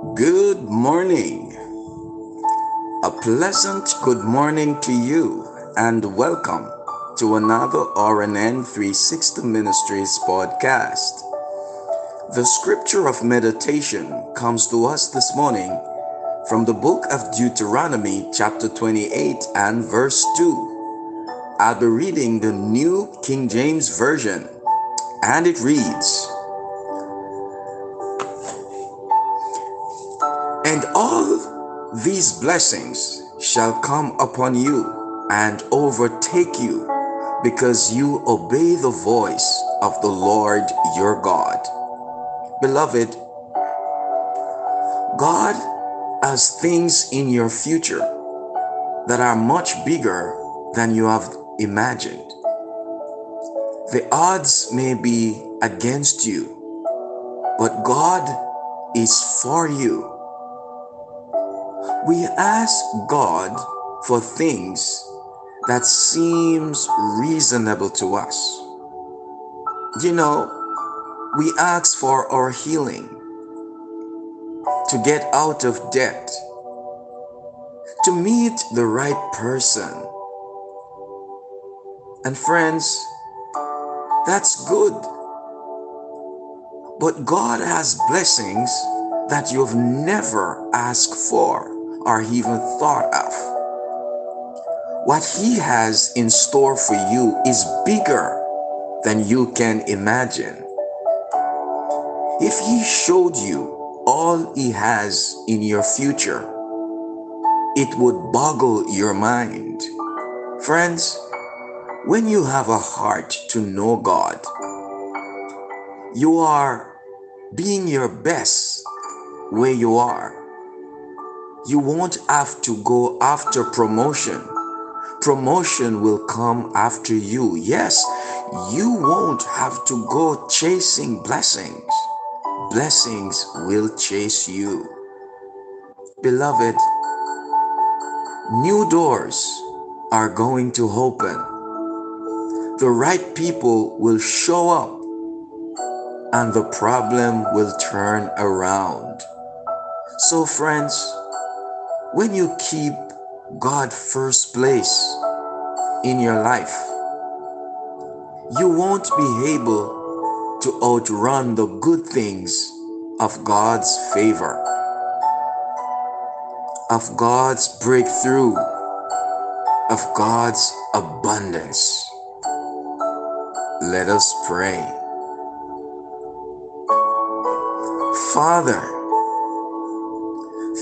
Good morning. A pleasant good morning to you, and welcome to another RNN 360 Ministries podcast. The scripture of meditation comes to us this morning from the book of Deuteronomy, chapter 28, and verse 2. I'll be reading the New King James Version, and it reads, And all these blessings shall come upon you and overtake you because you obey the voice of the Lord your God. Beloved, God has things in your future that are much bigger than you have imagined. The odds may be against you, but God is for you we ask God for things that seems reasonable to us. You know, we ask for our healing, to get out of debt, to meet the right person. And friends, that's good. But God has blessings that you've never asked for or even thought of. What He has in store for you is bigger than you can imagine. If He showed you all He has in your future, it would boggle your mind. Friends, when you have a heart to know God, you are being your best where you are you won't have to go after promotion. Promotion will come after you. Yes, you won't have to go chasing blessings. Blessings will chase you. Beloved, new doors are going to open. The right people will show up and the problem will turn around. So, friends, when you keep God first place in your life, you won't be able to outrun the good things of God's favor, of God's breakthrough, of God's abundance. Let us pray. Father,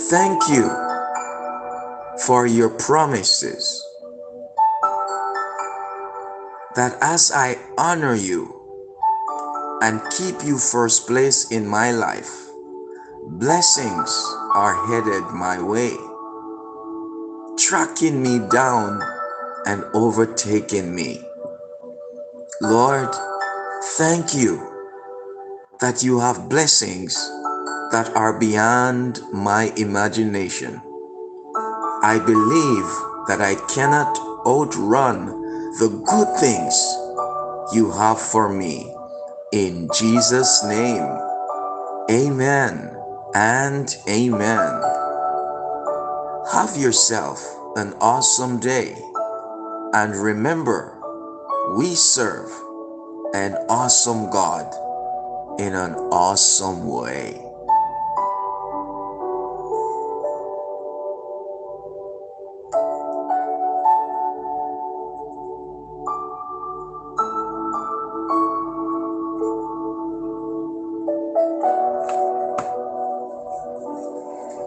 thank you for your promises. That as I honor you and keep you first place in my life, blessings are headed my way, tracking me down and overtaking me. Lord, thank you that you have blessings that are beyond my imagination. I believe that I cannot outrun the good things you have for me. In Jesus' name, amen and amen. Have yourself an awesome day. And remember, we serve an awesome God in an awesome way.